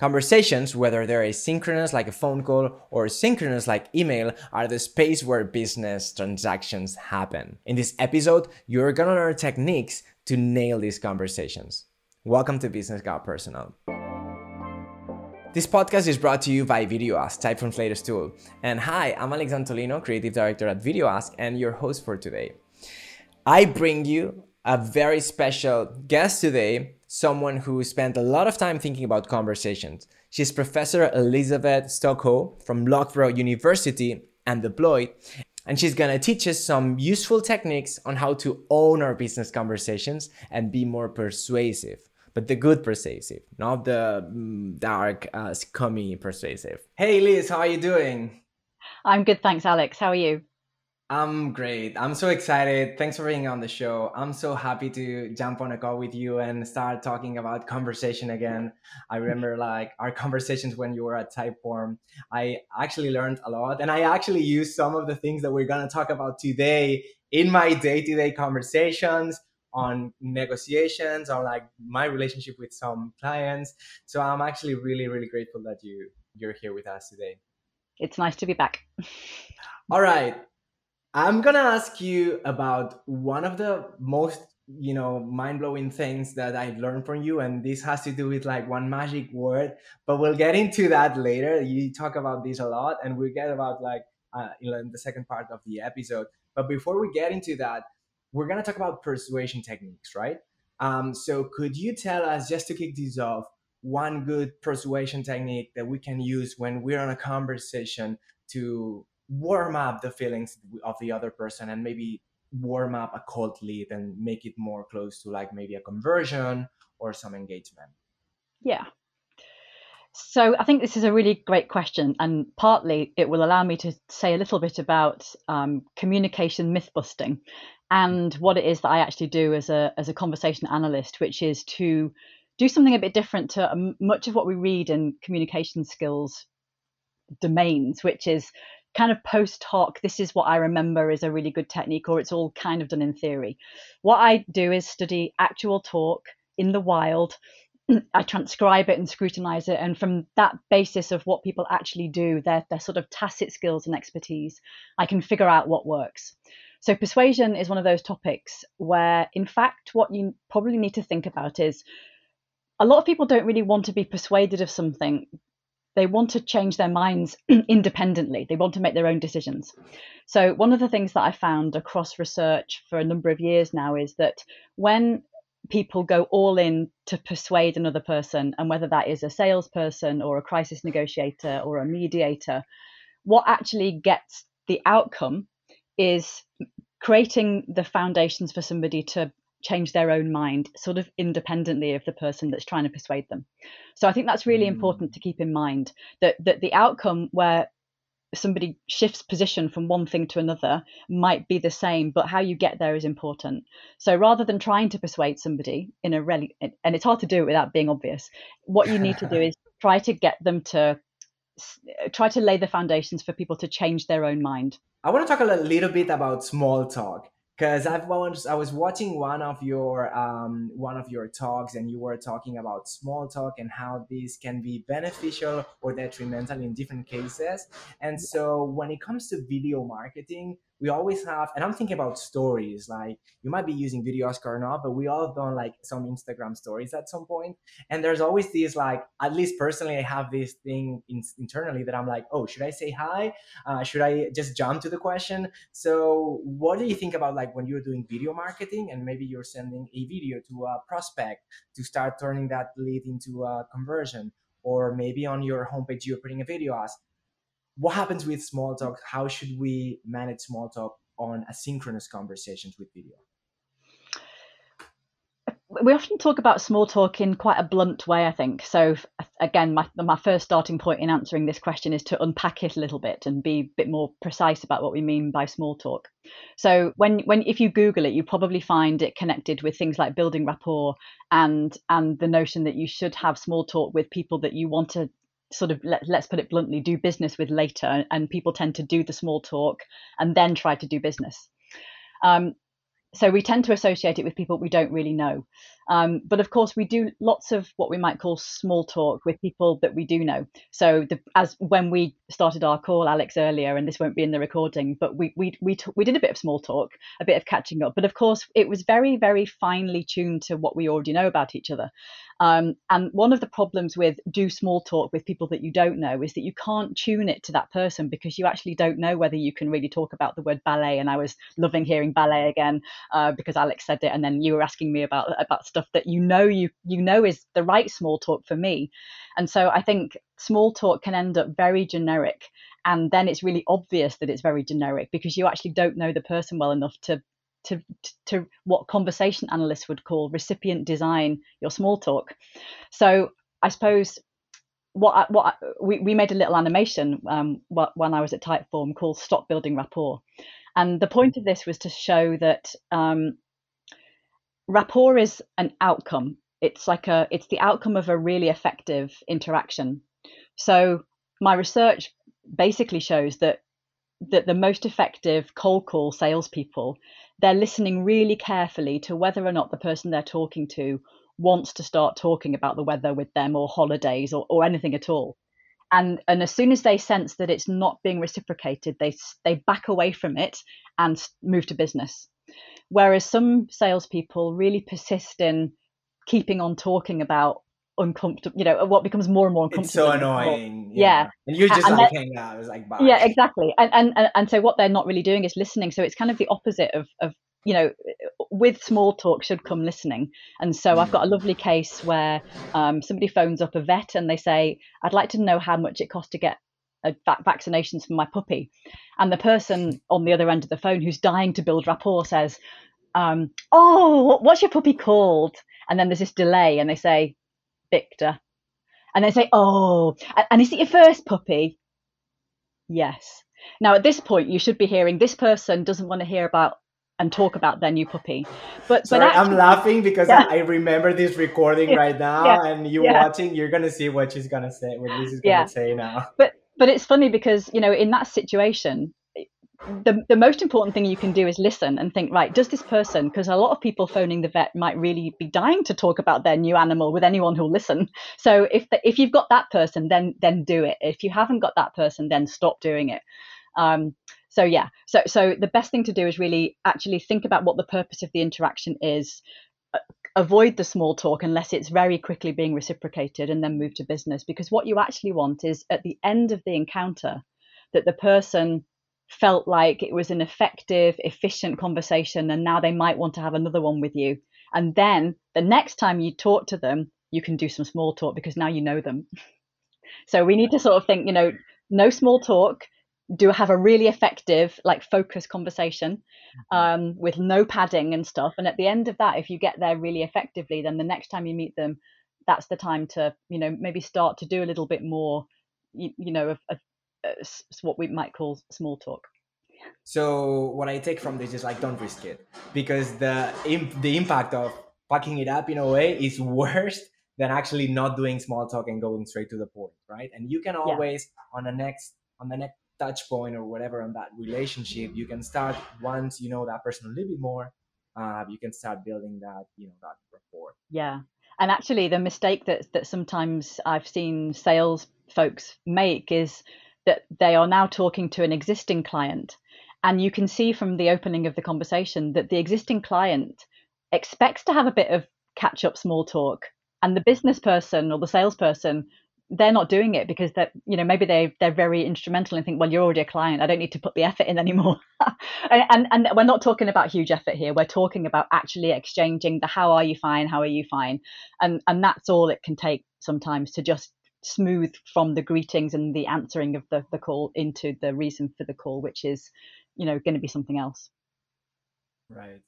Conversations, whether they're asynchronous like a phone call or synchronous like email, are the space where business transactions happen. In this episode, you're gonna learn techniques to nail these conversations. Welcome to Business Got Personal. This podcast is brought to you by VideoAsk, Typeform's tool. And hi, I'm Alex Antolino, Creative Director at VideoAsk, and your host for today. I bring you a very special guest today, someone who spent a lot of time thinking about conversations. She's Professor Elizabeth Stokoe from Loughborough University and Deploy, and she's gonna teach us some useful techniques on how to own our business conversations and be more persuasive. But the good persuasive, not the mm, dark, uh, scummy persuasive. Hey Liz, how are you doing? I'm good, thanks, Alex. How are you? I'm great. I'm so excited. Thanks for being on the show. I'm so happy to jump on a call with you and start talking about conversation again. I remember like our conversations when you were at Typeform. I actually learned a lot and I actually used some of the things that we're going to talk about today in my day-to-day conversations on negotiations on like my relationship with some clients. So I'm actually really really grateful that you you're here with us today. It's nice to be back. All right. I'm gonna ask you about one of the most you know mind-blowing things that I've learned from you, and this has to do with like one magic word. But we'll get into that later. You talk about this a lot, and we'll get about like uh, in the second part of the episode. But before we get into that, we're gonna talk about persuasion techniques, right? Um, so could you tell us just to kick this off? One good persuasion technique that we can use when we're on a conversation to warm up the feelings of the other person and maybe warm up a cold lead and make it more close to like maybe a conversion or some engagement. Yeah. So i think this is a really great question and partly it will allow me to say a little bit about um, communication myth busting and what it is that i actually do as a as a conversation analyst which is to do something a bit different to um, much of what we read in communication skills domains which is kind of post hoc, this is what I remember is a really good technique, or it's all kind of done in theory. What I do is study actual talk in the wild. I transcribe it and scrutinize it. And from that basis of what people actually do, their, their sort of tacit skills and expertise, I can figure out what works. So, persuasion is one of those topics where, in fact, what you probably need to think about is a lot of people don't really want to be persuaded of something they want to change their minds independently. They want to make their own decisions. So, one of the things that I found across research for a number of years now is that when people go all in to persuade another person, and whether that is a salesperson or a crisis negotiator or a mediator, what actually gets the outcome is creating the foundations for somebody to change their own mind sort of independently of the person that's trying to persuade them. So i think that's really mm. important to keep in mind that that the outcome where somebody shifts position from one thing to another might be the same but how you get there is important. So rather than trying to persuade somebody in a really and it's hard to do it without being obvious what you need to do is try to get them to try to lay the foundations for people to change their own mind. I want to talk a little bit about small talk because I've I was watching one of your um, one of your talks and you were talking about small talk and how this can be beneficial or detrimental in different cases. And so when it comes to video marketing, we always have, and I'm thinking about stories. Like you might be using VideoAsk or not, but we all have done like some Instagram stories at some point. And there's always these like, at least personally, I have this thing in, internally that I'm like, oh, should I say hi? Uh, should I just jump to the question? So what do you think about like when you're doing video marketing and maybe you're sending a video to a prospect to start turning that lead into a conversion? Or maybe on your homepage, you're putting a video as what happens with small talk? How should we manage small talk on asynchronous conversations with video? we often talk about small talk in quite a blunt way, I think. So again, my my first starting point in answering this question is to unpack it a little bit and be a bit more precise about what we mean by small talk. So when when if you Google it, you probably find it connected with things like building rapport and and the notion that you should have small talk with people that you want to sort of let, us put it bluntly do business with later and people tend to do the small talk and then try to do business. Um, so we tend to associate it with people we don't really know Um, but of course, we do lots of what we might call small talk with people that we do know. So, the, as when we started our call, Alex earlier, and this won't be in the recording, but we we we t- we did a bit of small talk, a bit of catching up. But of course, it was very very finely tuned to what we already know about each other. Um, and one of the problems with do small talk with people that you don't know is that you can't tune it to that person because you actually don't know whether you can really talk about the word ballet. And I was loving hearing ballet again uh, because Alex said it, and then you were asking me about about stuff that you know you you know is the right small talk for me. And so I think small talk can end up very generic and then it's really obvious that it's very generic because you actually don't know the person well enough to to, to what conversation analysts would call recipient design your small talk. So I suppose what what we, we made a little animation um, when I was at Typeform called "Stop Building Rapport," and the point of this was to show that um, rapport is an outcome. It's like a it's the outcome of a really effective interaction. So my research basically shows that that the most effective cold call salespeople they're listening really carefully to whether or not the person they're talking to wants to start talking about the weather with them or holidays or, or anything at all. And, and as soon as they sense that it's not being reciprocated, they, they back away from it and move to business. Whereas some salespeople really persist in keeping on talking about uncomfortable, you know, what becomes more and more uncomfortable. It's so annoying. Yeah. yeah. And you're just and like hanging out. It's like, bye. Yeah, exactly. And, and, and so what they're not really doing is listening. So it's kind of the opposite of, of you know, with small talk should come listening. And so I've got a lovely case where um, somebody phones up a vet and they say, I'd like to know how much it costs to get vaccinations for my puppy. And the person on the other end of the phone who's dying to build rapport says, um, Oh, what's your puppy called? And then there's this delay and they say, Victor. And they say, Oh, and is it your first puppy? Yes. Now, at this point, you should be hearing this person doesn't want to hear about and talk about their new puppy. But, Sorry, but actually, I'm laughing because yeah. I remember this recording right now, yeah. and you watching, you're gonna see what she's gonna say, what this is gonna say now. But but it's funny because you know in that situation, the the most important thing you can do is listen and think right. Does this person? Because a lot of people phoning the vet might really be dying to talk about their new animal with anyone who'll listen. So if the, if you've got that person, then then do it. If you haven't got that person, then stop doing it. Um, so yeah so so the best thing to do is really actually think about what the purpose of the interaction is avoid the small talk unless it's very quickly being reciprocated and then move to business because what you actually want is at the end of the encounter that the person felt like it was an effective efficient conversation and now they might want to have another one with you. And then the next time you talk to them you can do some small talk because now you know them. So we need to sort of think you know no small talk do have a really effective like focused conversation um, with no padding and stuff. And at the end of that if you get there really effectively then the next time you meet them that's the time to you know maybe start to do a little bit more you, you know of, of, uh, s- what we might call small talk. So what I take from this is like don't risk it. Because the imp- the impact of packing it up in a way is worse than actually not doing small talk and going straight to the point, right? And you can always on the next on the next touch point or whatever on that relationship, you can start once you know that person a little bit more. Uh, you can start building that you know that rapport. yeah and actually the mistake that that sometimes i've seen sales folks make is that they are now talking to an existing client and you can see from the opening of the conversation that the existing client expects to have a bit of catch up small talk and the business person or the salesperson they're not doing it because that you know maybe they they're very instrumental and think well you're already a client. I don't need to put the effort in anymore. And, and and we're not talking about huge effort here. We're talking about actually exchanging the how are you fine? How are you fine? And and that's all it can take sometimes to just smooth from the greetings and the answering of the the call into the reason for the call which is you know going to be something else. Right.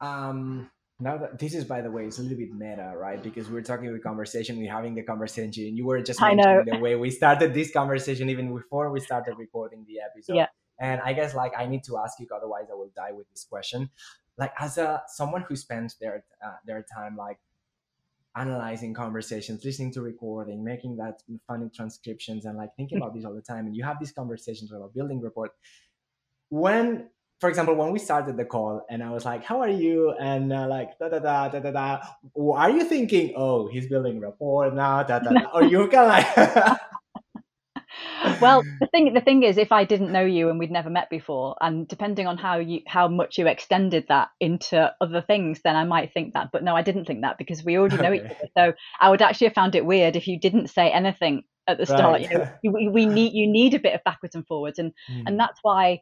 Um, now that this is, by the way, it's a little bit meta, right? Because we're talking with conversation, we're having the conversation. and You were just I mentioning know. the way we started this conversation even before we started recording the episode. Yeah. And I guess like I need to ask you, otherwise I will die with this question. Like as a someone who spends their uh, their time like analyzing conversations, listening to recording, making that funny transcriptions, and like thinking about this all the time, and you have these conversations about building rapport. When for example, when we started the call and I was like, how are you? And uh, like, da da da da da da. Are you thinking, oh, he's building rapport now, da da da? Or you're kind of like. well the thing the thing is if i didn't know you and we'd never met before and depending on how you how much you extended that into other things then i might think that but no i didn't think that because we already know okay. each other so i would actually have found it weird if you didn't say anything at the start right. you know we, we need you need a bit of backwards and forwards and mm. and that's why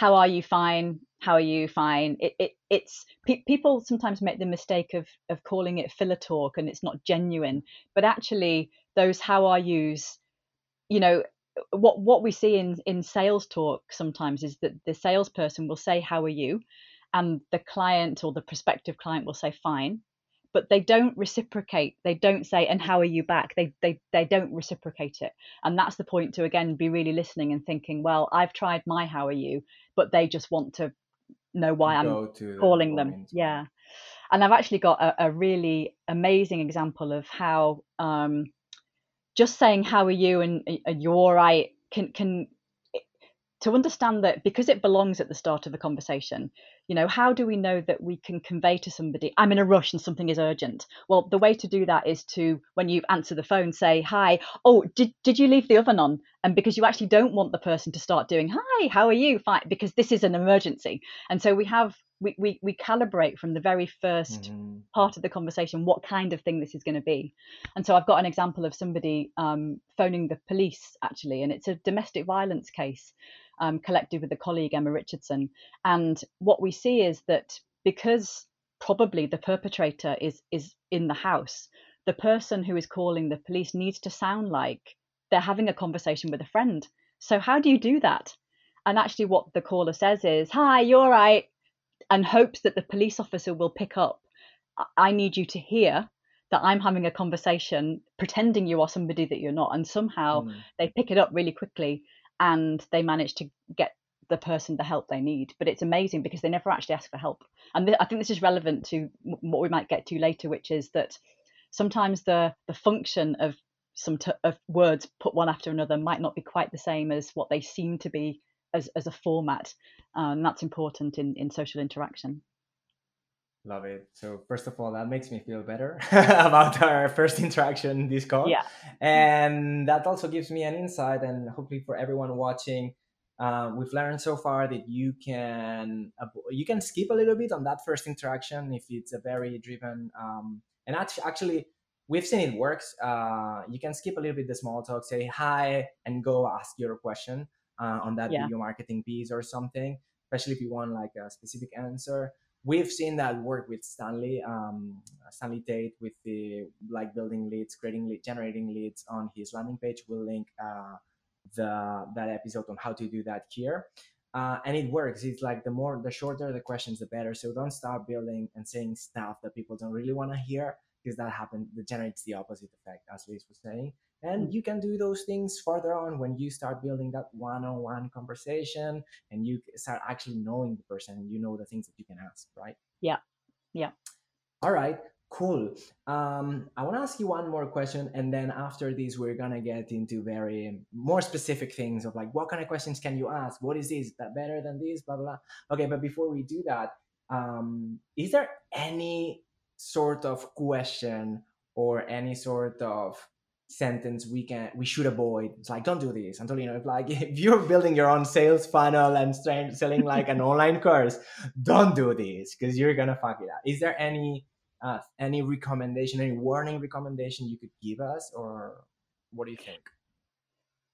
how are you fine? How are you fine? It, it it's pe- people sometimes make the mistake of of calling it filler talk and it's not genuine but actually those how are yous you know what what we see in in sales talk sometimes is that the salesperson will say how are you and the client or the prospective client will say fine but they don't reciprocate. They don't say and how are you back? They they they don't reciprocate it. And that's the point to again be really listening and thinking well i've tried my how are you but they just want to know why i'm calling the them. yeah. And i've actually got a, a really amazing example of how um, just saying how are you? and, and you're all right can can to understand that because it belongs at the start of the conversation you know how do we know that we can convey to somebody i'm in a rush and something is urgent well the way to do that is to when you answer the phone say hi oh did, did you leave the oven on and because you actually don't want the person to start doing hi how are you fine because this is an emergency and so we have we, we, we calibrate from the very 1st mm-hmm. part of the conversation what kind of thing this is going to be. And so I've got an example of somebody um, phoning the police actually, and it's a domestic violence case um, collected with a colleague, Emma Richardson. And what we see is that because probably the perpetrator is is in the house, the person who is calling the police needs to sound like they're having a conversation with a friend. So how do you do that? And actually, what the caller says is, "Hi, you're right and hopes that the police officer will pick up. I need you to hear that I'm having a conversation pretending you are somebody that you're not. And somehow mm. they pick it up really quickly and they manage to get the person the help they need. But it's amazing because they never actually ask for help. And th- I think this is relevant to what we might get to later, which is that sometimes the the function of some t- of words put one after another might not be quite the same as what they seem to be as, as a format. Uh, and that's important in, in social interaction. Love it. So first of all, that makes me feel better about our first interaction this call. Yeah. And that also gives me an insight and hopefully for everyone watching, uh, we've learned so far that you can you can skip a little bit on that first interaction if it's a very driven um, and actually we've seen it works. Uh, you can skip a little bit the small talk, say hi, and go ask your question uh, on that yeah. video marketing piece or something, especially if you want like a specific answer. We've seen that work with Stanley, um, Stanley Tate with the like building leads, creating lead, generating leads on his landing page. We'll link uh, the that episode on how to do that here. Uh, and it works. It's like the more, the shorter the questions, the better. So don't start building and saying stuff that people don't really want to hear because that happens, that generates the opposite effect, as Liz was saying. And mm. you can do those things further on when you start building that one-on-one conversation and you start actually knowing the person and you know the things that you can ask, right? Yeah. Yeah. All right. Cool. Um, I want to ask you one more question, and then after this, we're gonna get into very more specific things of like what kind of questions can you ask? What is this? Is That better than this? Blah blah. blah. Okay, but before we do that, um, is there any sort of question or any sort of sentence we can we should avoid it's like don't do this know if like if you're building your own sales funnel and selling like an online course don't do this because you're gonna fuck it up is there any uh, any recommendation any warning recommendation you could give us or what do you think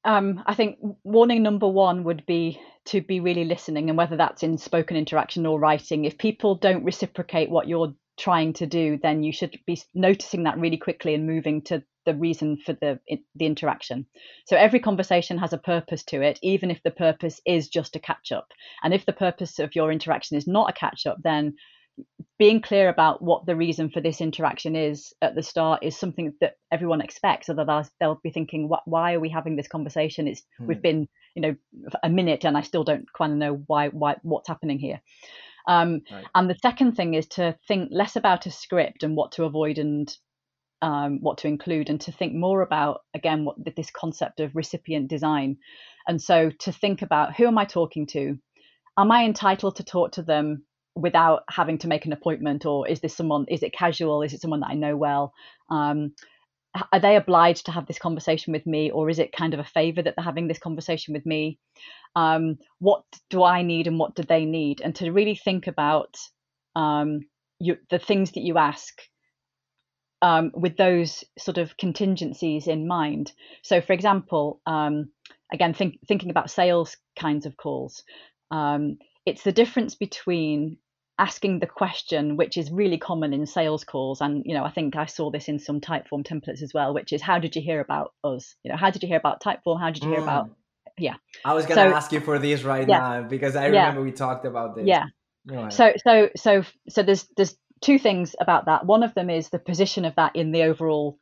um, I think warning number one would be to be really listening, and whether that's in spoken interaction or writing. If people don't reciprocate what you're trying to do, then you should be noticing that really quickly and moving to the reason for the the interaction. So every conversation has a purpose to it, even if the purpose is just a catch up. And if the purpose of your interaction is not a catch up, then being clear about what the reason for this interaction is at the start is something that everyone expects otherwise they'll be thinking why are we having this conversation it's hmm. we've been you know a minute and i still don't quite know why why what's happening here um, right. And the second thing is to think less about a script and what to avoid and um, what to include, and to think more about again what this concept of recipient design. And so to think about who am I talking to, am I entitled to talk to them without having to make an appointment, or is this someone? Is it casual? Is it someone that I know well? Um, are they obliged to have this conversation with me, or is it kind of a favor that they're having this conversation with me? Um, what do I need, and what do they need? And to really think about um, you, the things that you ask um, with those sort of contingencies in mind. So, for example, um, again, think, thinking about sales kinds of calls, um, it's the difference between asking the question, which is really common in sales calls, and you know, I think I saw this in some Typeform templates as well, which is how did you hear about us? You know, how did you hear about Typeform? How did you hear mm. about yeah. I was gonna so, ask you for this right yeah. now because I remember yeah. we talked about this. Yeah. So so so so there's there's two things about that. One of them is the position of that in the overall,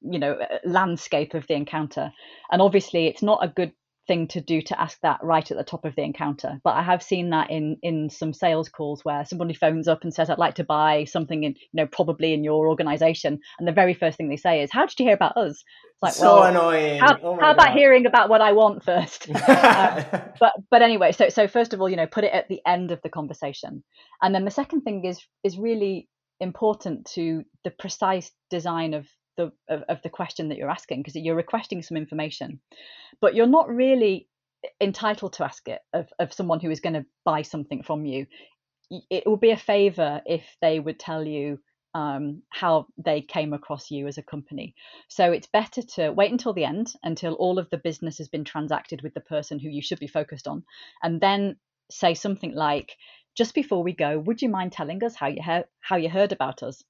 you know, landscape of the encounter. And obviously, it's not a good thing to do to ask that right at the top of the encounter. But I have seen that in in some sales calls where somebody phones up and says, "I'd like to buy something in, you know, probably in your organization," and the very first thing they say is, "How did you hear about us?" It's like, so well, annoying. How, oh how about hearing about what I want first? um, but but anyway, so so first of all, you know, put it at the end of the conversation, and then the second thing is is really important to the precise design of the of, of the question that you're asking because you're requesting some information but you're not really entitled to ask it of, of someone who is going to buy something from you it would be a favor if they would tell you um, how they came across you as a company. So it's better to wait until the end, until all of the business has been transacted with the person who you should be focused on, and then say something like, "Just before we go, would you mind telling us how you he- how you heard about us?"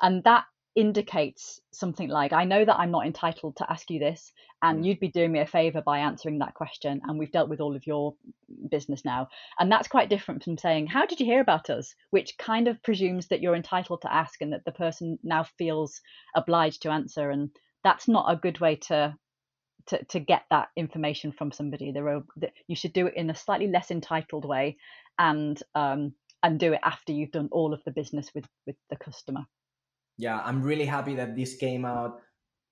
And that indicates something like, I know that I'm not entitled to ask you this, and mm. you'd be doing me a favor by answering that question. And we've dealt with all of your business now. And that's quite different from saying, How did you hear about us? Which kind of presumes that you're entitled to ask and that the person now feels obliged to answer. And that's not a good way to. To, to get that information from somebody, there are, you should do it in a slightly less entitled way, and um, and do it after you've done all of the business with with the customer yeah i'm really happy that this came out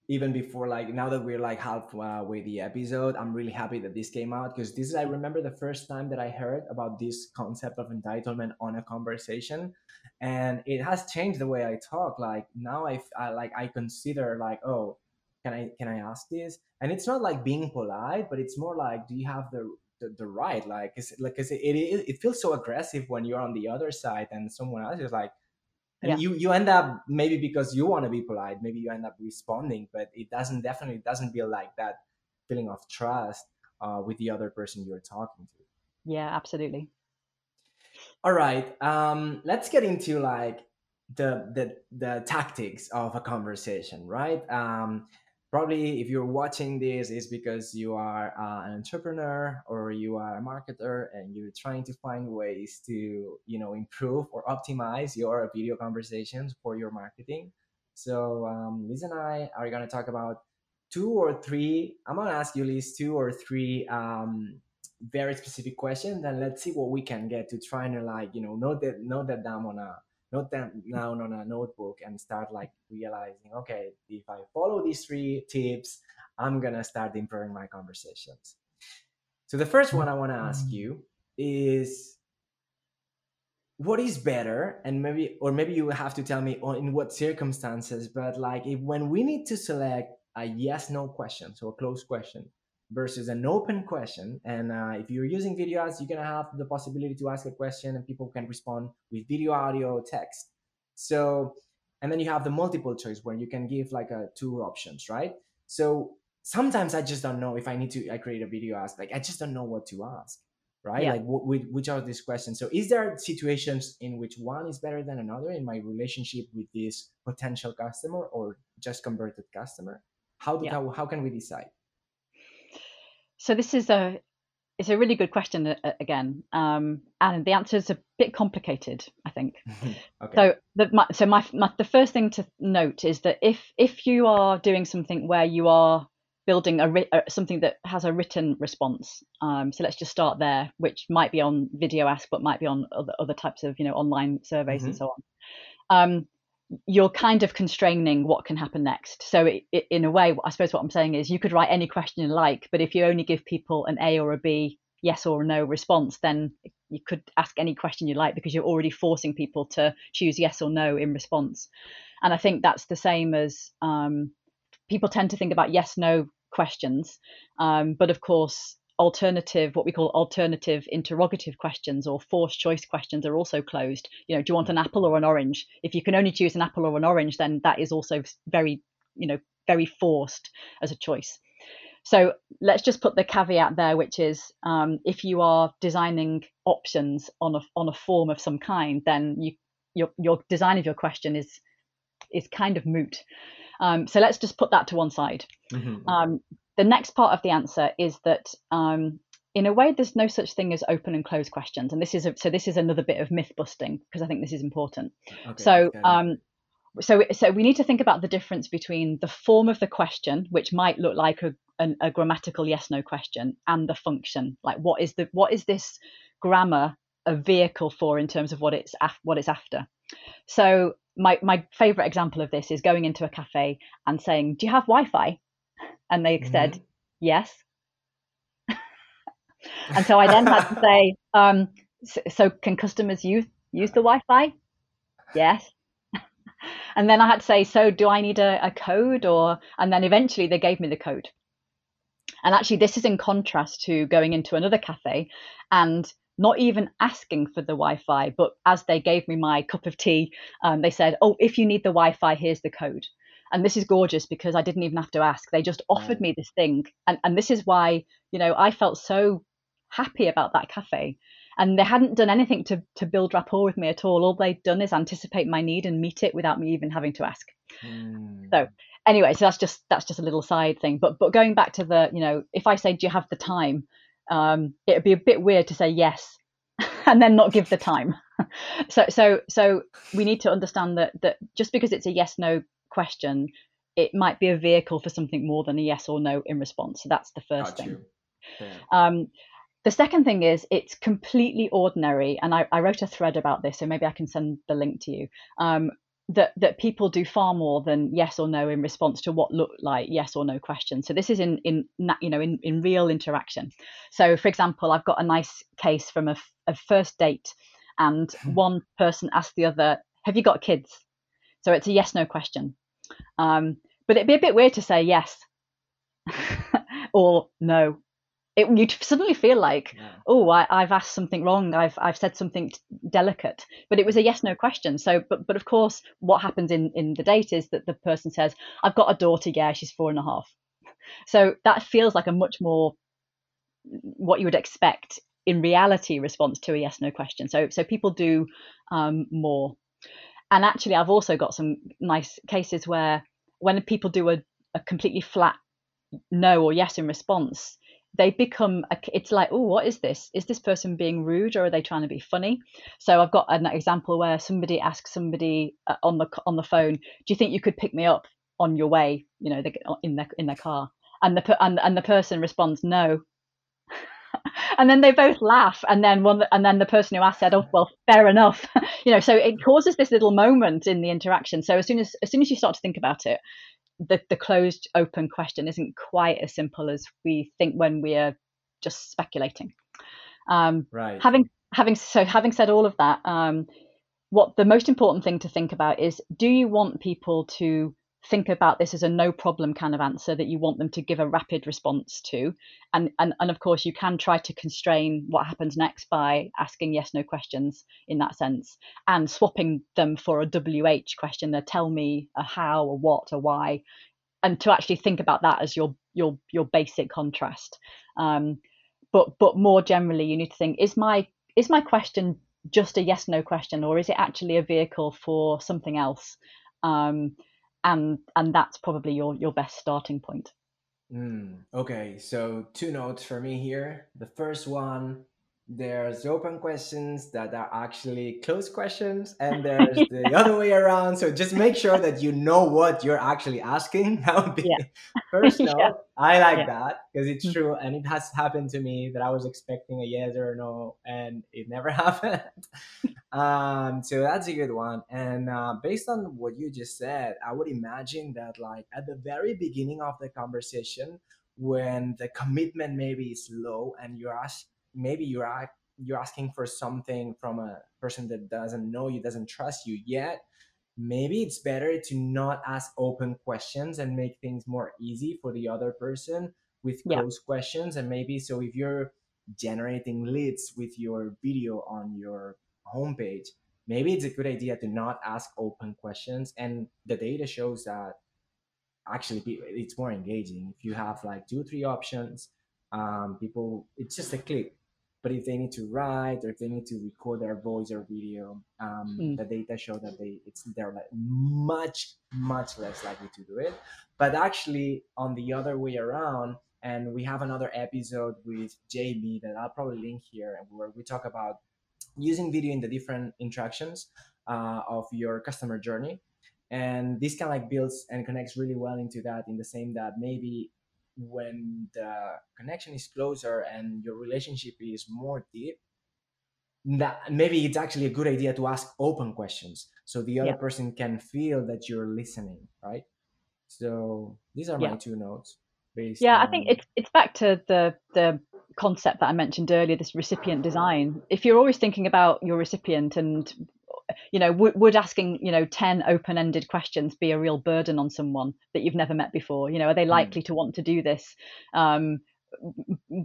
even before like now that we're like halfway uh, the episode i'm really happy that this came out because this is i remember the first time that i heard about this concept of entitlement on a conversation and it has changed the way i talk like now i, I like i consider like oh can i can i ask this? And it's not like being polite but it's more like do you have the the, the right? Like it's like cause it, it, it feels so aggressive when you're on the other side and someone else is like and yeah. you you end up maybe because you want to be polite maybe you end up responding but it doesn't definitely doesn't feel like that feeling of trust uh, with the other person you're talking to. Yeah absolutely. All right um let's get into like the the the tactics of a conversation right? Um probably if you're watching this is because you are uh, an entrepreneur or you are a marketer and you're trying to find ways to you know improve or optimize your video conversations for your marketing. So um, liz and i are going to talk about two or three i'm going to ask you liz two or three um, very specific questions and let's see what we can get to try and like you know note that note that down on a note them down on a notebook and start like realizing okay if i follow these three tips i'm gonna start improving my conversations. So the first one i want to ask mm. you is what is better? And maybe or maybe you have to tell me in what circumstances but like if when we need to select a yes no question so a closed question versus an open question. And uh, if you're using VideoAsk, you're gonna have the possibility to ask a question and people can respond with video, audio, text. So, and then you have the multiple choice where you can give like a two options, right? So sometimes I just don't know if I need to I create a VideoAsk. Like I just don't know what to ask, right? Yeah. Like w- which are these questions? So is there situations in which one is better than another in my relationship with this potential customer or just converted customer? How do yeah. how, how can we decide? So this is a it's a really good question uh, again, um, and the answer is a bit complicated, I think. okay. So the my, so my, my the first thing to note is that if if you are doing something where you are building a, a something that has a written response, um, so let's just start there, which might be on VideoAsk, but might be on other, other types of you know online surveys mm-hmm. and so on. Um, you're kind of constraining what can happen next. So, it, it, in a way, I suppose what I'm saying is you could write any question you like, but if you only give people an A or a B, yes or no response, then you could ask any question you like because you're already forcing people to choose yes or no in response. And I think that's the same as um, people tend to think about yes no questions, um, but of course alternative what we call alternative interrogative questions or forced choice questions are also closed you know do you want an apple or an orange if you can only choose an apple or an orange then that is also very you know very forced as a choice so let's just put the caveat there, which is um, if you are designing options on a on a form of some kind, then you your your design of your question is is kind of moot. Um, so let's just put that to one side. Mm-hmm. Um, the next part of the answer is that um, in a way, there's no such thing as open and closed questions, and this is a, so this is another bit of myth busting because I think this is important. Okay, so um, so so we need to think about the difference between the form of the question, which might look like a an, a grammatical yes no question and the function. Like what is the what is this grammar a vehicle for in terms of what it's af- what it's after? So my my favorite example of this is going into a cafe and saying do you have wi-fi and they mm-hmm. said yes and so i then had to say um, so, so can customers use use the wi-fi yes and then i had to say so do i need a, a code or and then eventually they gave me the code and actually, this is in contrast to going into another cafe and not even asking for the Wi-Fi, but as they gave me my cup of tea, um, they said, "Oh, if you need the Wi-Fi, here's the code." And this is gorgeous because I didn't even have to ask; they just offered me this thing, and and this is why you know I felt so happy about that cafe. And they hadn't done anything to to build rapport with me at all. All they'd done is anticipate my need and meet it without me even having to ask. Mm. So anyway, so that's just that's just a little side thing. But but going back to the, you know, if I say, do you have the time? Um, it'd be a bit weird to say yes and then not give the time. so so so we need to understand that that just because it's a yes no question, it might be a vehicle for something more than a yes or no in response. So that's the first Got thing. Yeah. Um, the second thing is it's completely ordinary, and I, I, wrote a thread about this, so maybe I can send the link to you. Um, that that people do far more than yes or no in response to what look like yes or no questions. So this is in in you know in in real interaction. So for example, I've got a nice case from a, a first date, and hmm. one person asked the other, "Have you got kids?" So it's a yes no question. Um, but it'd be a bit weird to say yes or no it, you'd suddenly feel like, yeah. oh, I, have asked something wrong. I've I've said something delicate, but it was a yes no question. So, but but of course, what happens in in the date is that the person says, I've got a daughter. Yeah, she's four and a half. So that feels like a much more what you would expect in reality response to a yes no question. So so people do um, more. And actually, I've also got some nice cases where when people do a, a completely flat no or yes in response they become a, it's like oh what is this? Is this person being rude or are they trying to be funny? So i've got an example where somebody asks somebody uh, on the on the phone do you think you could pick me up on your way? You know in their in their car. And the and, and the person responds no and then they both laugh and then one and then the person who asked said oh well fair enough you know so it causes this little moment in the interaction so as soon as as soon as you start to think about it the, the closed open question isn't quite as simple as we think when we are just speculating. Um, right. Having having so having said all of that, um, what the most important thing to think about is: Do you want people to think about this as a no problem kind of answer that you want them to give a rapid response to. And and, and of course you can try to constrain what happens next by asking yes no questions in that sense and swapping them for a wh question a tell me a how a what a why and to actually think about that as your your your basic contrast. Um, but but more generally you need to think is my is my question just a yes no question or is it actually a vehicle for something else? Um, and and that's probably your your best starting point. Mm, okay so two notes for me here. The first one there's open questions that are actually closed questions and there's the other way around so just make sure that you know what you're actually asking that would be yeah. first note yeah. i like yeah. that because it's mm. true and it has happened to me that i was expecting a yes or a no and it never happened um so that's a good one and uh, based on what you just said i would imagine that like at the very beginning of the conversation when the commitment maybe is low and you're asked maybe you're you're asking for something from a person that doesn't know you doesn't trust you yet. Maybe it's better to not ask open questions and make things more easy for the other person with Yeah. closed questions. And maybe so if you're generating leads with your video on your homepage maybe it's a good idea to not ask open questions. And the data shows that actually it's more engaging. If you have like two three options um, people it's just a click but if they need to write or if they need to record their voice or video um, Mm. the data show that they it's they're like much much less likely to do it but actually on the other way around and we have another episode with jamie that i'll probably link here where we talk about using video in the different interactions uh, of your customer journey and this kind of like builds and connects really well into that in the same that maybe when the connection is closer and your relationship is more deep that maybe it's actually a good idea to ask open questions so the other Yeah. person can feel that you're listening right so these are my two notes based Yeah, I think it's it's back to the the concept that I mentioned earlier, this recipient design. If you're always thinking about your recipient and you know, would, would asking, you know, 10 open-ended questions be a real burden on someone that you've never met before? You know, are they likely to want to do this um,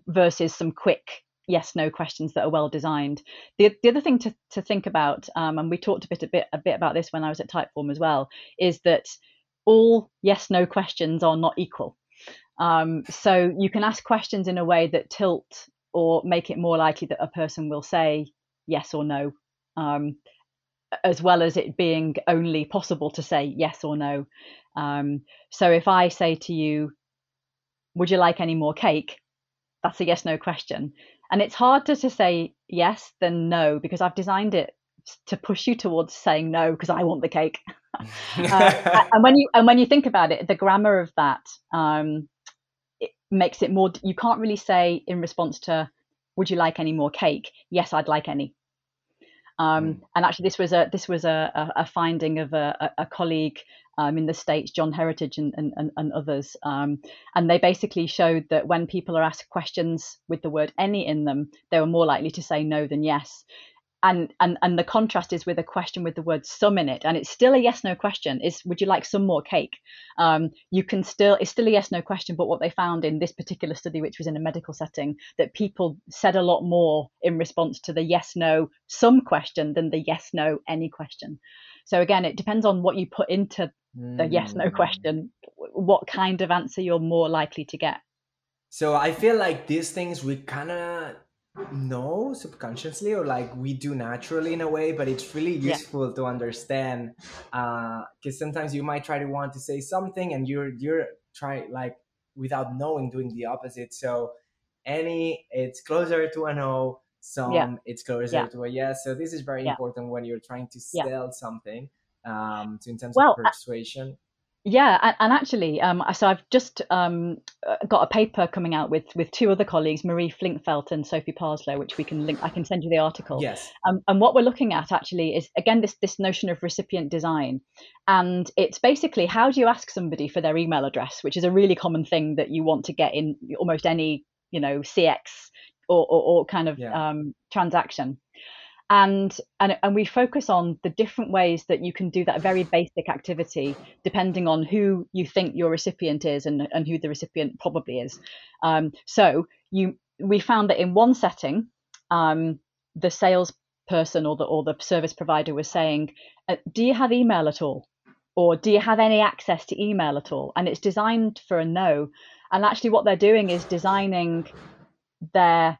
versus some quick yes no questions that are well designed? The, the other thing to, to think about um, and we talked a bit a bit a bit about this when i was at typeform as well is that all yes no questions are not equal. Um, so you can ask questions in a way that tilt or make it more likely that a person will say yes or no. Um, as well as it being only possible to say yes or no. Um, so if i say to you would you like any more cake? that's a yes no question. And it's harder to say yes than no because i've designed it to push you towards saying no because i want the cake. Uh, and when you and when you think about it the grammar of that um, it makes it more you can't really say in response to would you like any more cake? Yes i'd like any um, Mm. and actually this was a this was a, a, finding of a, a, colleague um, in the states john heritage and, and, and, and others um, and they basically showed that when people are asked questions with the word any in them they were more likely to say no than yes and and and the contrast is with a question with the word some in it and it's still a yes no question. Is would you like some more cake? Um, you can still it's still a yes no question but what they found in this particular study which was in a medical setting that people said a lot more in response to the yes no some question than the yes no any question. So again it depends on what you put into the yes no Mm. question what kind of answer you're more likely to get. So I feel like these things we kind of know subconsciously or like we do naturally in a way, but it's really Yeah. useful to understand uh because sometimes you might try to want to say something and you're you're try like without knowing doing the opposite. So any it's closer to a no, some Yeah. it's closer Yeah. to a yes. So this is very Yeah. important when you're trying to Yeah. sell something. Um, so in terms Well, of I- persuasion. Yeah, and, actually, um, so I've just um, uh, got a paper coming out with with two other colleagues, Marie Flinkfeldt and Sophie Parslow, which we can link. I can send you the article. Yes. Um, and what we're looking at actually is again this this notion of recipient design, and it's basically how do you ask somebody for their email address, which is a really common thing that you want to get in almost any you know CX or or, or kind of Yeah. um, transaction. And, and and we focus on the different ways that you can do that very basic activity depending on who you think your recipient is and, and who the recipient probably is. Um, so you we found that in one setting, um, the salesperson or the or the service provider was saying, uh, "Do you have email at all?" or "Do you have any access to email at all?" And it's designed for a no. And actually, what they're doing is designing their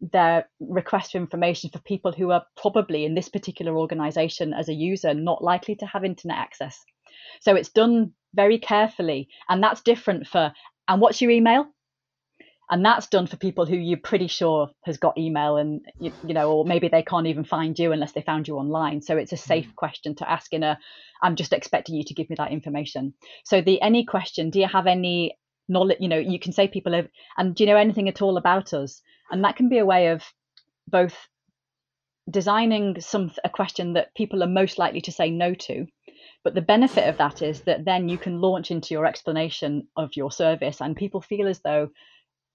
their request for information for people who are probably in this particular organization as a user not likely to have internet access. So it's done very carefully, and that's different for. And what's your email? And that's done for people who you're pretty sure has got email, and you, you know, or maybe they can't even find you unless they found you online. So it's a hmm. safe question to ask in a. I'm just expecting you to give me that information. So the any question, do you have any knowledge? You know, you can say people have, and do you know anything at all about us? And that can be a way of both designing some a question that people are most likely to say no to but the benefit of that is that then you can launch into your explanation of your service and people feel as though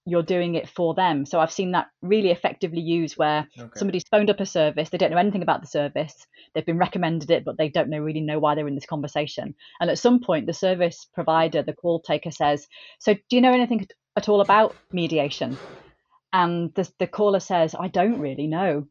you're doing it for them. So I've seen that really effectively used where Okay. somebody's phoned up a service, they don't know anything about the service, they've been recommended it, but they don't know really know why they're in this conversation. And at some point, the service provider, the call taker says, "So do you know anything at all about mediation?" And the the caller says, "I don't really know."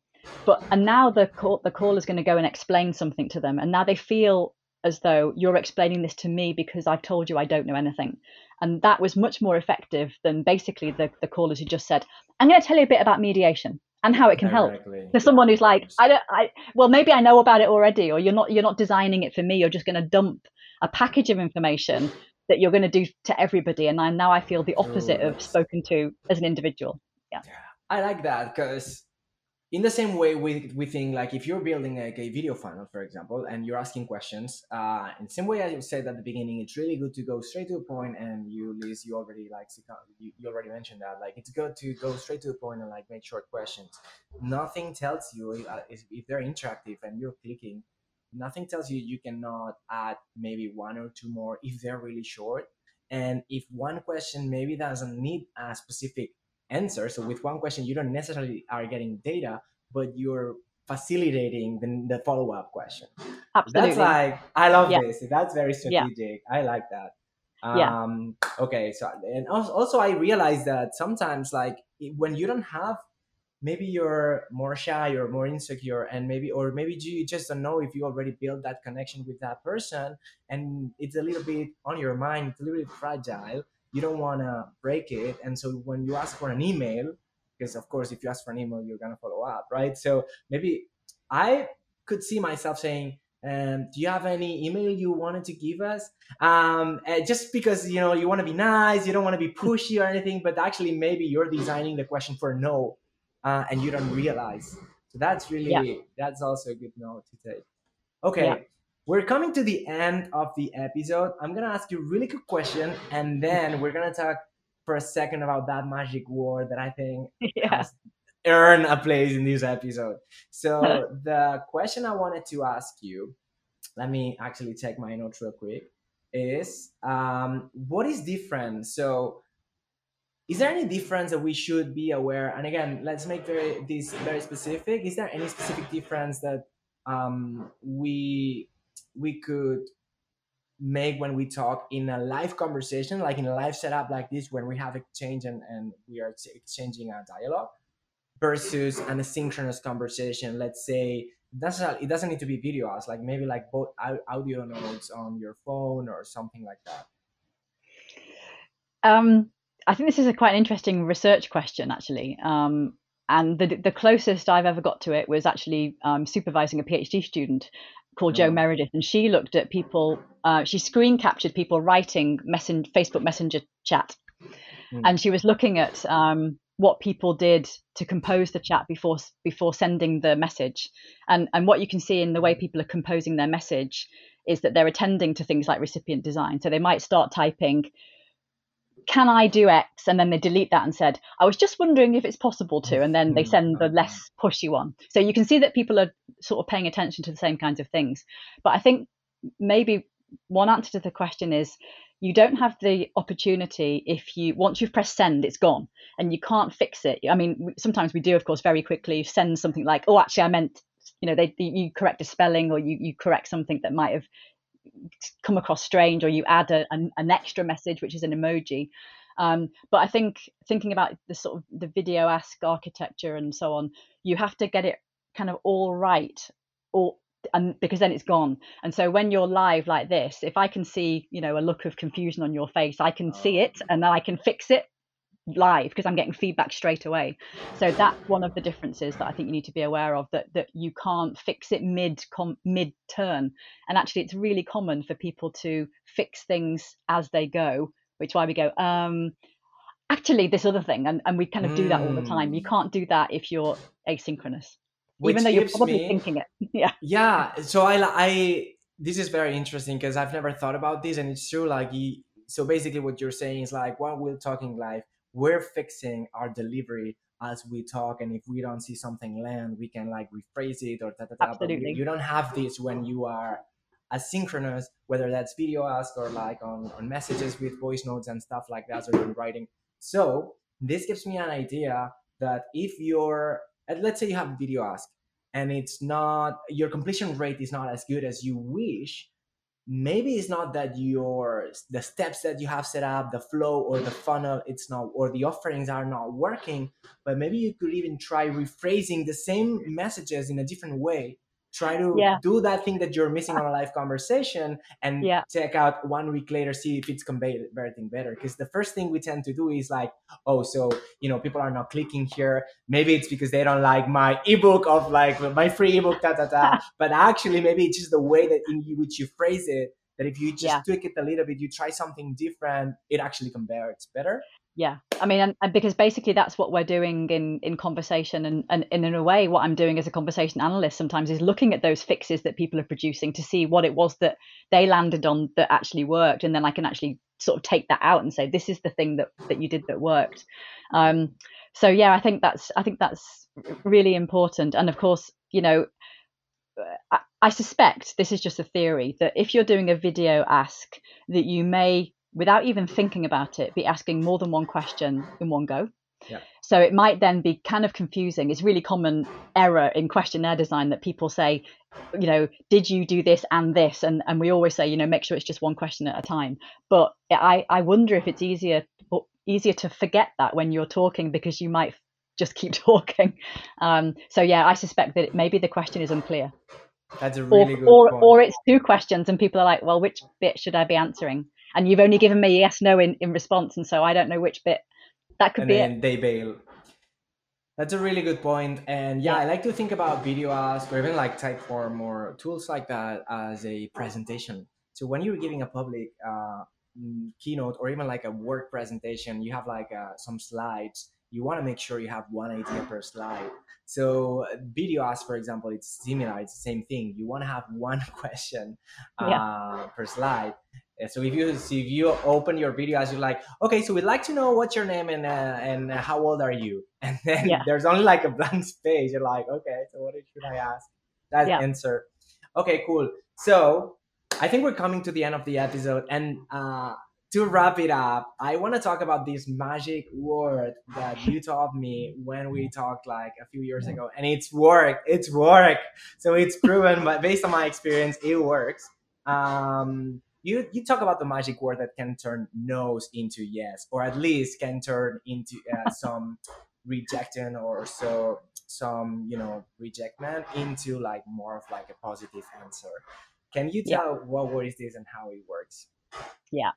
But and now the call the caller's going to go and explain something to them, and now they feel as though you're explaining this to me because I've told you I don't know anything. And that was much more effective than basically the, the callers who just said, I'm going to tell you a bit about mediation and how it can help. To someone who's like, I don't, I, well, maybe I know about it already, or you're not, you're not designing it for me. You're just going to dump a package of information that you're going to do to everybody. And I, now I feel the opposite Ooh, of spoken to as an individual. Yeah i like that because in the same way we, we think like if you're building like a video funnel for example and you're asking questions uh, in the same way i said at the beginning it's really good to go straight to the point and you liz you already like you, you already mentioned that like it's good to go straight to the point and like make short questions. Nothing tells you uh, if, if they're interactive and you're clicking nothing tells you you cannot add maybe one or two more if they're really short. And if one question maybe doesn't need a specific answer. So with one question, you don't necessarily are getting data, but you're facilitating the, the follow up question. Absolutely. That's like I love Yeah. this. That's very Yeah. strategic. I like that. Yeah. Um, okay. So and also, also I realize that sometimes like when you don't have maybe you're more shy or more insecure and maybe or maybe you just don't know if you already built that connection with that person and it's a little bit on your mind it's a little bit fragile you don't want to break it. And so when you ask for an email because of course if you ask for an email you're going to follow up right? So maybe i could see myself saying um, do you have any email you wanted to give us? Um, uh, just because you know you want to be nice you don't want to be pushy or anything but actually maybe you're designing the question for no uh, and you don't realize. So that's really Yeah. that's also a good note to take. Okay. Yeah. We're coming to the end of the episode. I'm gonna ask you a really quick question and then we're gonna talk for a second about that magic word that i think yeah. has earned a place in this episode. So the question i wanted to ask you let me actually check my notes real quick is um, what is different? So is there any difference that we should be aware? And again let's make very this very specific. Is there any specific difference that um, we we could make when we talk in a live conversation like in a live setup like this when we have exchange and, and we are exchanging a dialogue versus an asynchronous conversation. Let's say that's not, it doesn't need to be video as like maybe like both au- audio notes on your phone or something like that. Um, I think this is a quite an interesting research question, actually. Um, and the the closest I've ever got to it was actually um, supervising a PhD student called. Jo Meredith, and she looked at people. Uh, she screen captured people writing messen- Facebook Messenger chat, Hmm. and she was looking at um, what people did to compose the chat before before sending the message, and and what you can see in the way people are composing their message is that they're attending to things like recipient design. So they might start typing can I do X? And then they delete that and said, I was just wondering if it's possible to. And then they Mhm. send the less pushy one. So you can see that people are sort of paying attention to the same kinds of things. But I think maybe one answer to the question is you don't have the opportunity if you, once you've pressed send, it's gone and you can't fix it. I mean, sometimes we do, of course, very quickly send something like, oh, actually, I meant, you know, they, you correct a spelling or you, you correct something that might have come across strange or you add a, an, an extra message which is an emoji. Um, but i think thinking about the sort of the VideoAsk architecture and so on you have to get it kind of all right or and because then it's gone. And so when you're live like this if i can see you know a look of confusion on your face i can see it and then i can fix it live because i'm getting feedback straight away. So that's one of the differences that i think you need to be aware of that that you can't fix it mid com, mid turn and actually it's really common for people to fix things as they go which is why we go um actually this other thing and, and we kind of do that all the time. You Mm. can't do that if you're asynchronous Which even though you're probably me- thinking it. Yeah. Yeah so i i this is very interesting because i've never thought about this and it's true like you, so basically what you're saying is like while we're talking live we're fixing our delivery as we talk and if we don't see something land we can like rephrase it or but you- Absolutely. you don't have this when you are asynchronous whether that's VideoAsk or like on, on messages with voice notes and stuff like that or in writing so this gives me an idea that if you're uh, let's say you have VideoAsk and it's not your completion rate is not as good as you wish maybe it's not that your the steps that you have set up the flow or the funnel it's not or the offerings are not working but maybe you could even try rephrasing the same messages in a different way try to yeah. do that thing that you're missing on a live conversation and yeah. check out one week later see if it's converting better because the first thing we tend to do is like oh so you know people are not clicking here maybe it's because they don't like my ebook of like my free ebook da da da but actually maybe it's just the way that in which you phrase it that if you just yeah. tweak it a little bit you try something different it actually converts better yeah. I mean and, and, because basically that's what we're doing in in conversation and, and, and in a way what i'm doing as a conversation analyst sometimes is looking at those fixes that people are producing to see what it was that they landed on that actually worked. And then i can actually sort of take that out and say this is the thing that that you did that worked. Um, so yeah i think that's i think that's really important. And of course you know I, I suspect this is just a theory that if you're doing a VideoAsk that you may without even thinking about it, be asking more than one question in one go. Yeah. So it might then be kind of confusing. It's really common error in questionnaire design that people say, you know, did you do this and this? And and we always say, you know, make sure it's just one question at a time. But I I wonder if it's easier easier to forget that when you're talking because you might just keep talking. Um, so yeah, I suspect that maybe the question is unclear. That's a really or, good or, point. Or it's two questions and people are like, well, which bit should I be answering? And you've only given me yes no in, in response and so i don't know which bit that could and be then it. they bail. That's a really good point and yeah, yeah, i like to think about VideoAsk or even like Typeform or tools like that as a presentation. So when you're giving a public uh, mm, keynote or even like a work presentation you have like uh, some slides you want to make sure you have one idea per slide. So VideoAsk for example it's similar it's the same thing. You want to have one question uh, yeah. per slide so if you if you open your video as you're like, okay, so we'd like to know what's your name and uh, and how old are you? And then yeah. there's only like a blank space. You're like, okay, so what should I ask? That yeah. answer. Okay, cool. So I think we're coming to the end of the episode, and uh, to wrap it up, I want to talk about this magic word that you taught me when we talked like a few years ago, and it's work. It's work. So it's proven, but based on my experience, it works. Um, you you talk about the magic word that can turn no's into yes, or at least can turn into uh, some rejection or so some you know rejectment into like more of like a positive answer. Can you tell yeah. what word is this and how it works? Yeah.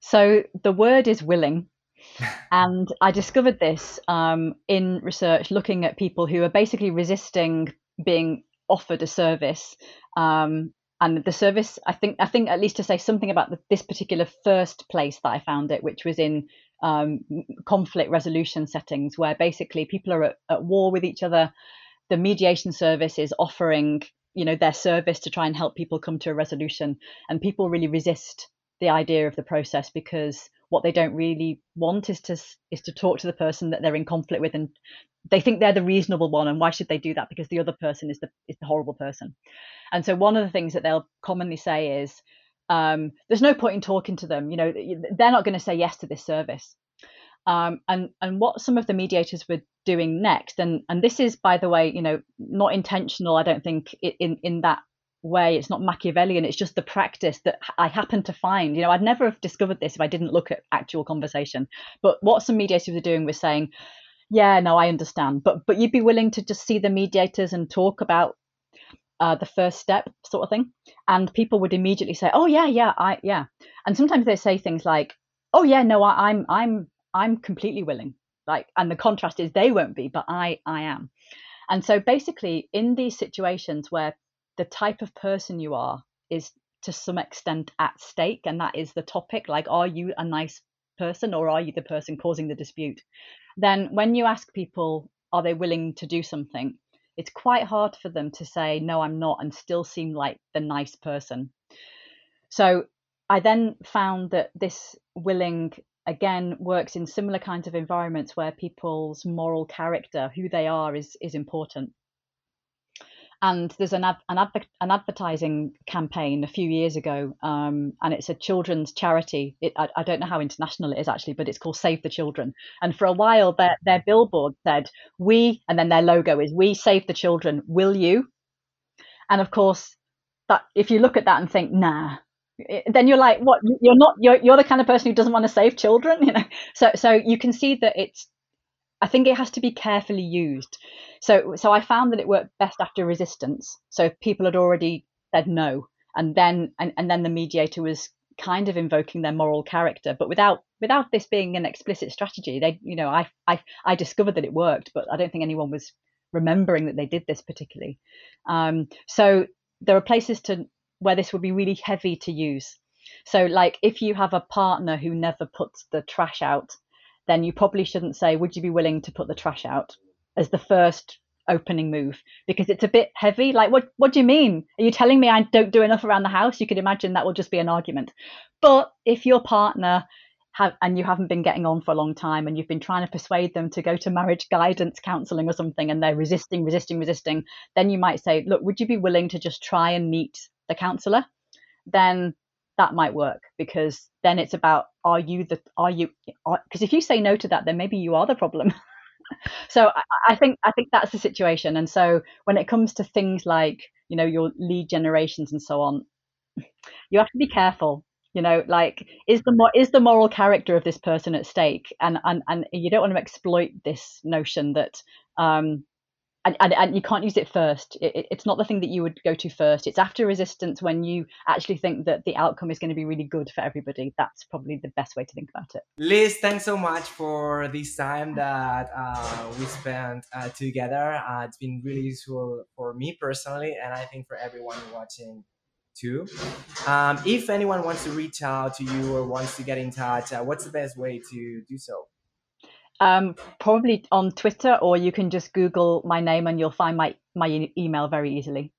So the word is willing. and I discovered this um, in research looking at people who are basically resisting being offered a service um, and the service i think i think at least to say something about the, this particular first place that i found it which was in um, conflict resolution settings where basically people are at, at, war with each other. The mediation service is offering you know their service to try and help people come to a resolution. And people really resist the idea of the process because what they don't really want is to is to talk to the person that they're in conflict with and they think they're the reasonable one and why should they do that? Because the other person is the is the horrible person. And so one of the things that they'll commonly say is um, there's no point in talking to them you know they're not going to say yes to this service. Um, and and what some of the mediators were doing next and and this is by the way you know not intentional i don't think in in that way it's not machiavellian it's just the practice that i happen to find. You know i'd never have discovered this if i didn't look at actual conversation. But what some mediators were doing was saying yeah no i understand. But but you'd be willing to just see the mediators and talk about uh, the first step sort of thing. And people would immediately say oh yeah yeah i yeah. And sometimes they say things like oh yeah no I, i'm i'm i'm completely willing. Like and the contrast is they won't be but i i am. And so basically in these situations where the type of person you are is to some extent at stake and that is the topic like are you a nice person or are you the person causing the dispute? Then when you ask people are they willing to do something it's quite hard for them to say no i'm not and still seem like the nice person. So i then found that this willing again works in similar kinds of environments where people's moral character who they are is is important and there's an ad, an, adver- an advertising campaign a few years ago, um, and it's a children's charity. It, I, I, don't know how international it is actually, but it's called Save the Children. And for a while, their their billboard said, "We," and then their logo is "We save the children. Will you?" And of course, that if you look at that and think, "Nah," then you're like, "What? You're not. You're you're the kind of person who doesn't want to save children." You know. So so you can see that it's I think it has to be carefully used. So so I found that it worked best after resistance. So if people had already said no, and then and, and then the mediator was kind of invoking their moral character, but without without this being an explicit strategy. They you know I I I discovered that it worked, but I don't think anyone was remembering that they did this particularly. Um, so there are places to where this would be really heavy to use. So like if you have a partner who never puts the trash out then you probably shouldn't say, Would you be willing to put the trash out as the first opening move? Because it's a bit heavy. Like, what, what do you mean? Are you telling me I don't do enough around the house? You could imagine that will just be an argument. But if your partner have, and you haven't been getting on for a long time and you've been trying to persuade them to go to marriage guidance counseling or something and they're resisting, resisting, resisting, then you might say, Look, would you be willing to just try and meet the counselor? Then that might work because then it's about are you the are you because if you say no to that then maybe you are the problem. So I, I, think i think that's the situation. And so when it comes to things like you know your lead generations and so on you have to be careful. You know like is the is the moral character of this person at stake? And and, and you don't want to exploit this notion that um and, and, and, you can't use it first. It, it's not the thing that you would go to first. It's after resistance when you actually think that the outcome is going to be really good for everybody. That's probably the best way to think about it. Liz, thanks so much for this time that uh, we spent uh, together. Uh, it's been really useful for me personally, and I think for everyone watching too. Um, if anyone wants to reach out to you or wants to get in touch, uh, what's the best way to do so? Um, probably on Twitter, or you can just Google my name and you'll find my my e- email very easily.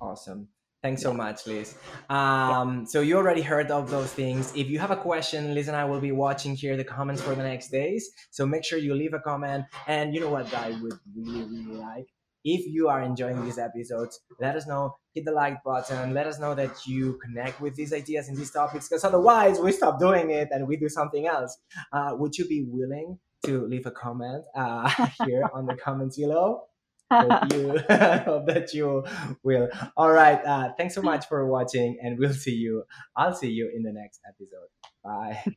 awesome. Thanks so much, Liz. Um, yeah. So you already heard of those things. If you have a question, Liz and I will be watching here the comments for the next days. So make sure you leave a comment. And you know what I would really, really like? If you are enjoying these episodes, let us know. Hit the like button. Let us know that you connect with these ideas and these topics, because otherwise we stop doing it and we do something else. Uh, would you be willing to leave a comment uh, here on the comments below. hope you hope that you will. All right. Uh, thanks so much for watching, and we'll see you. I'll see you in the next episode. Bye.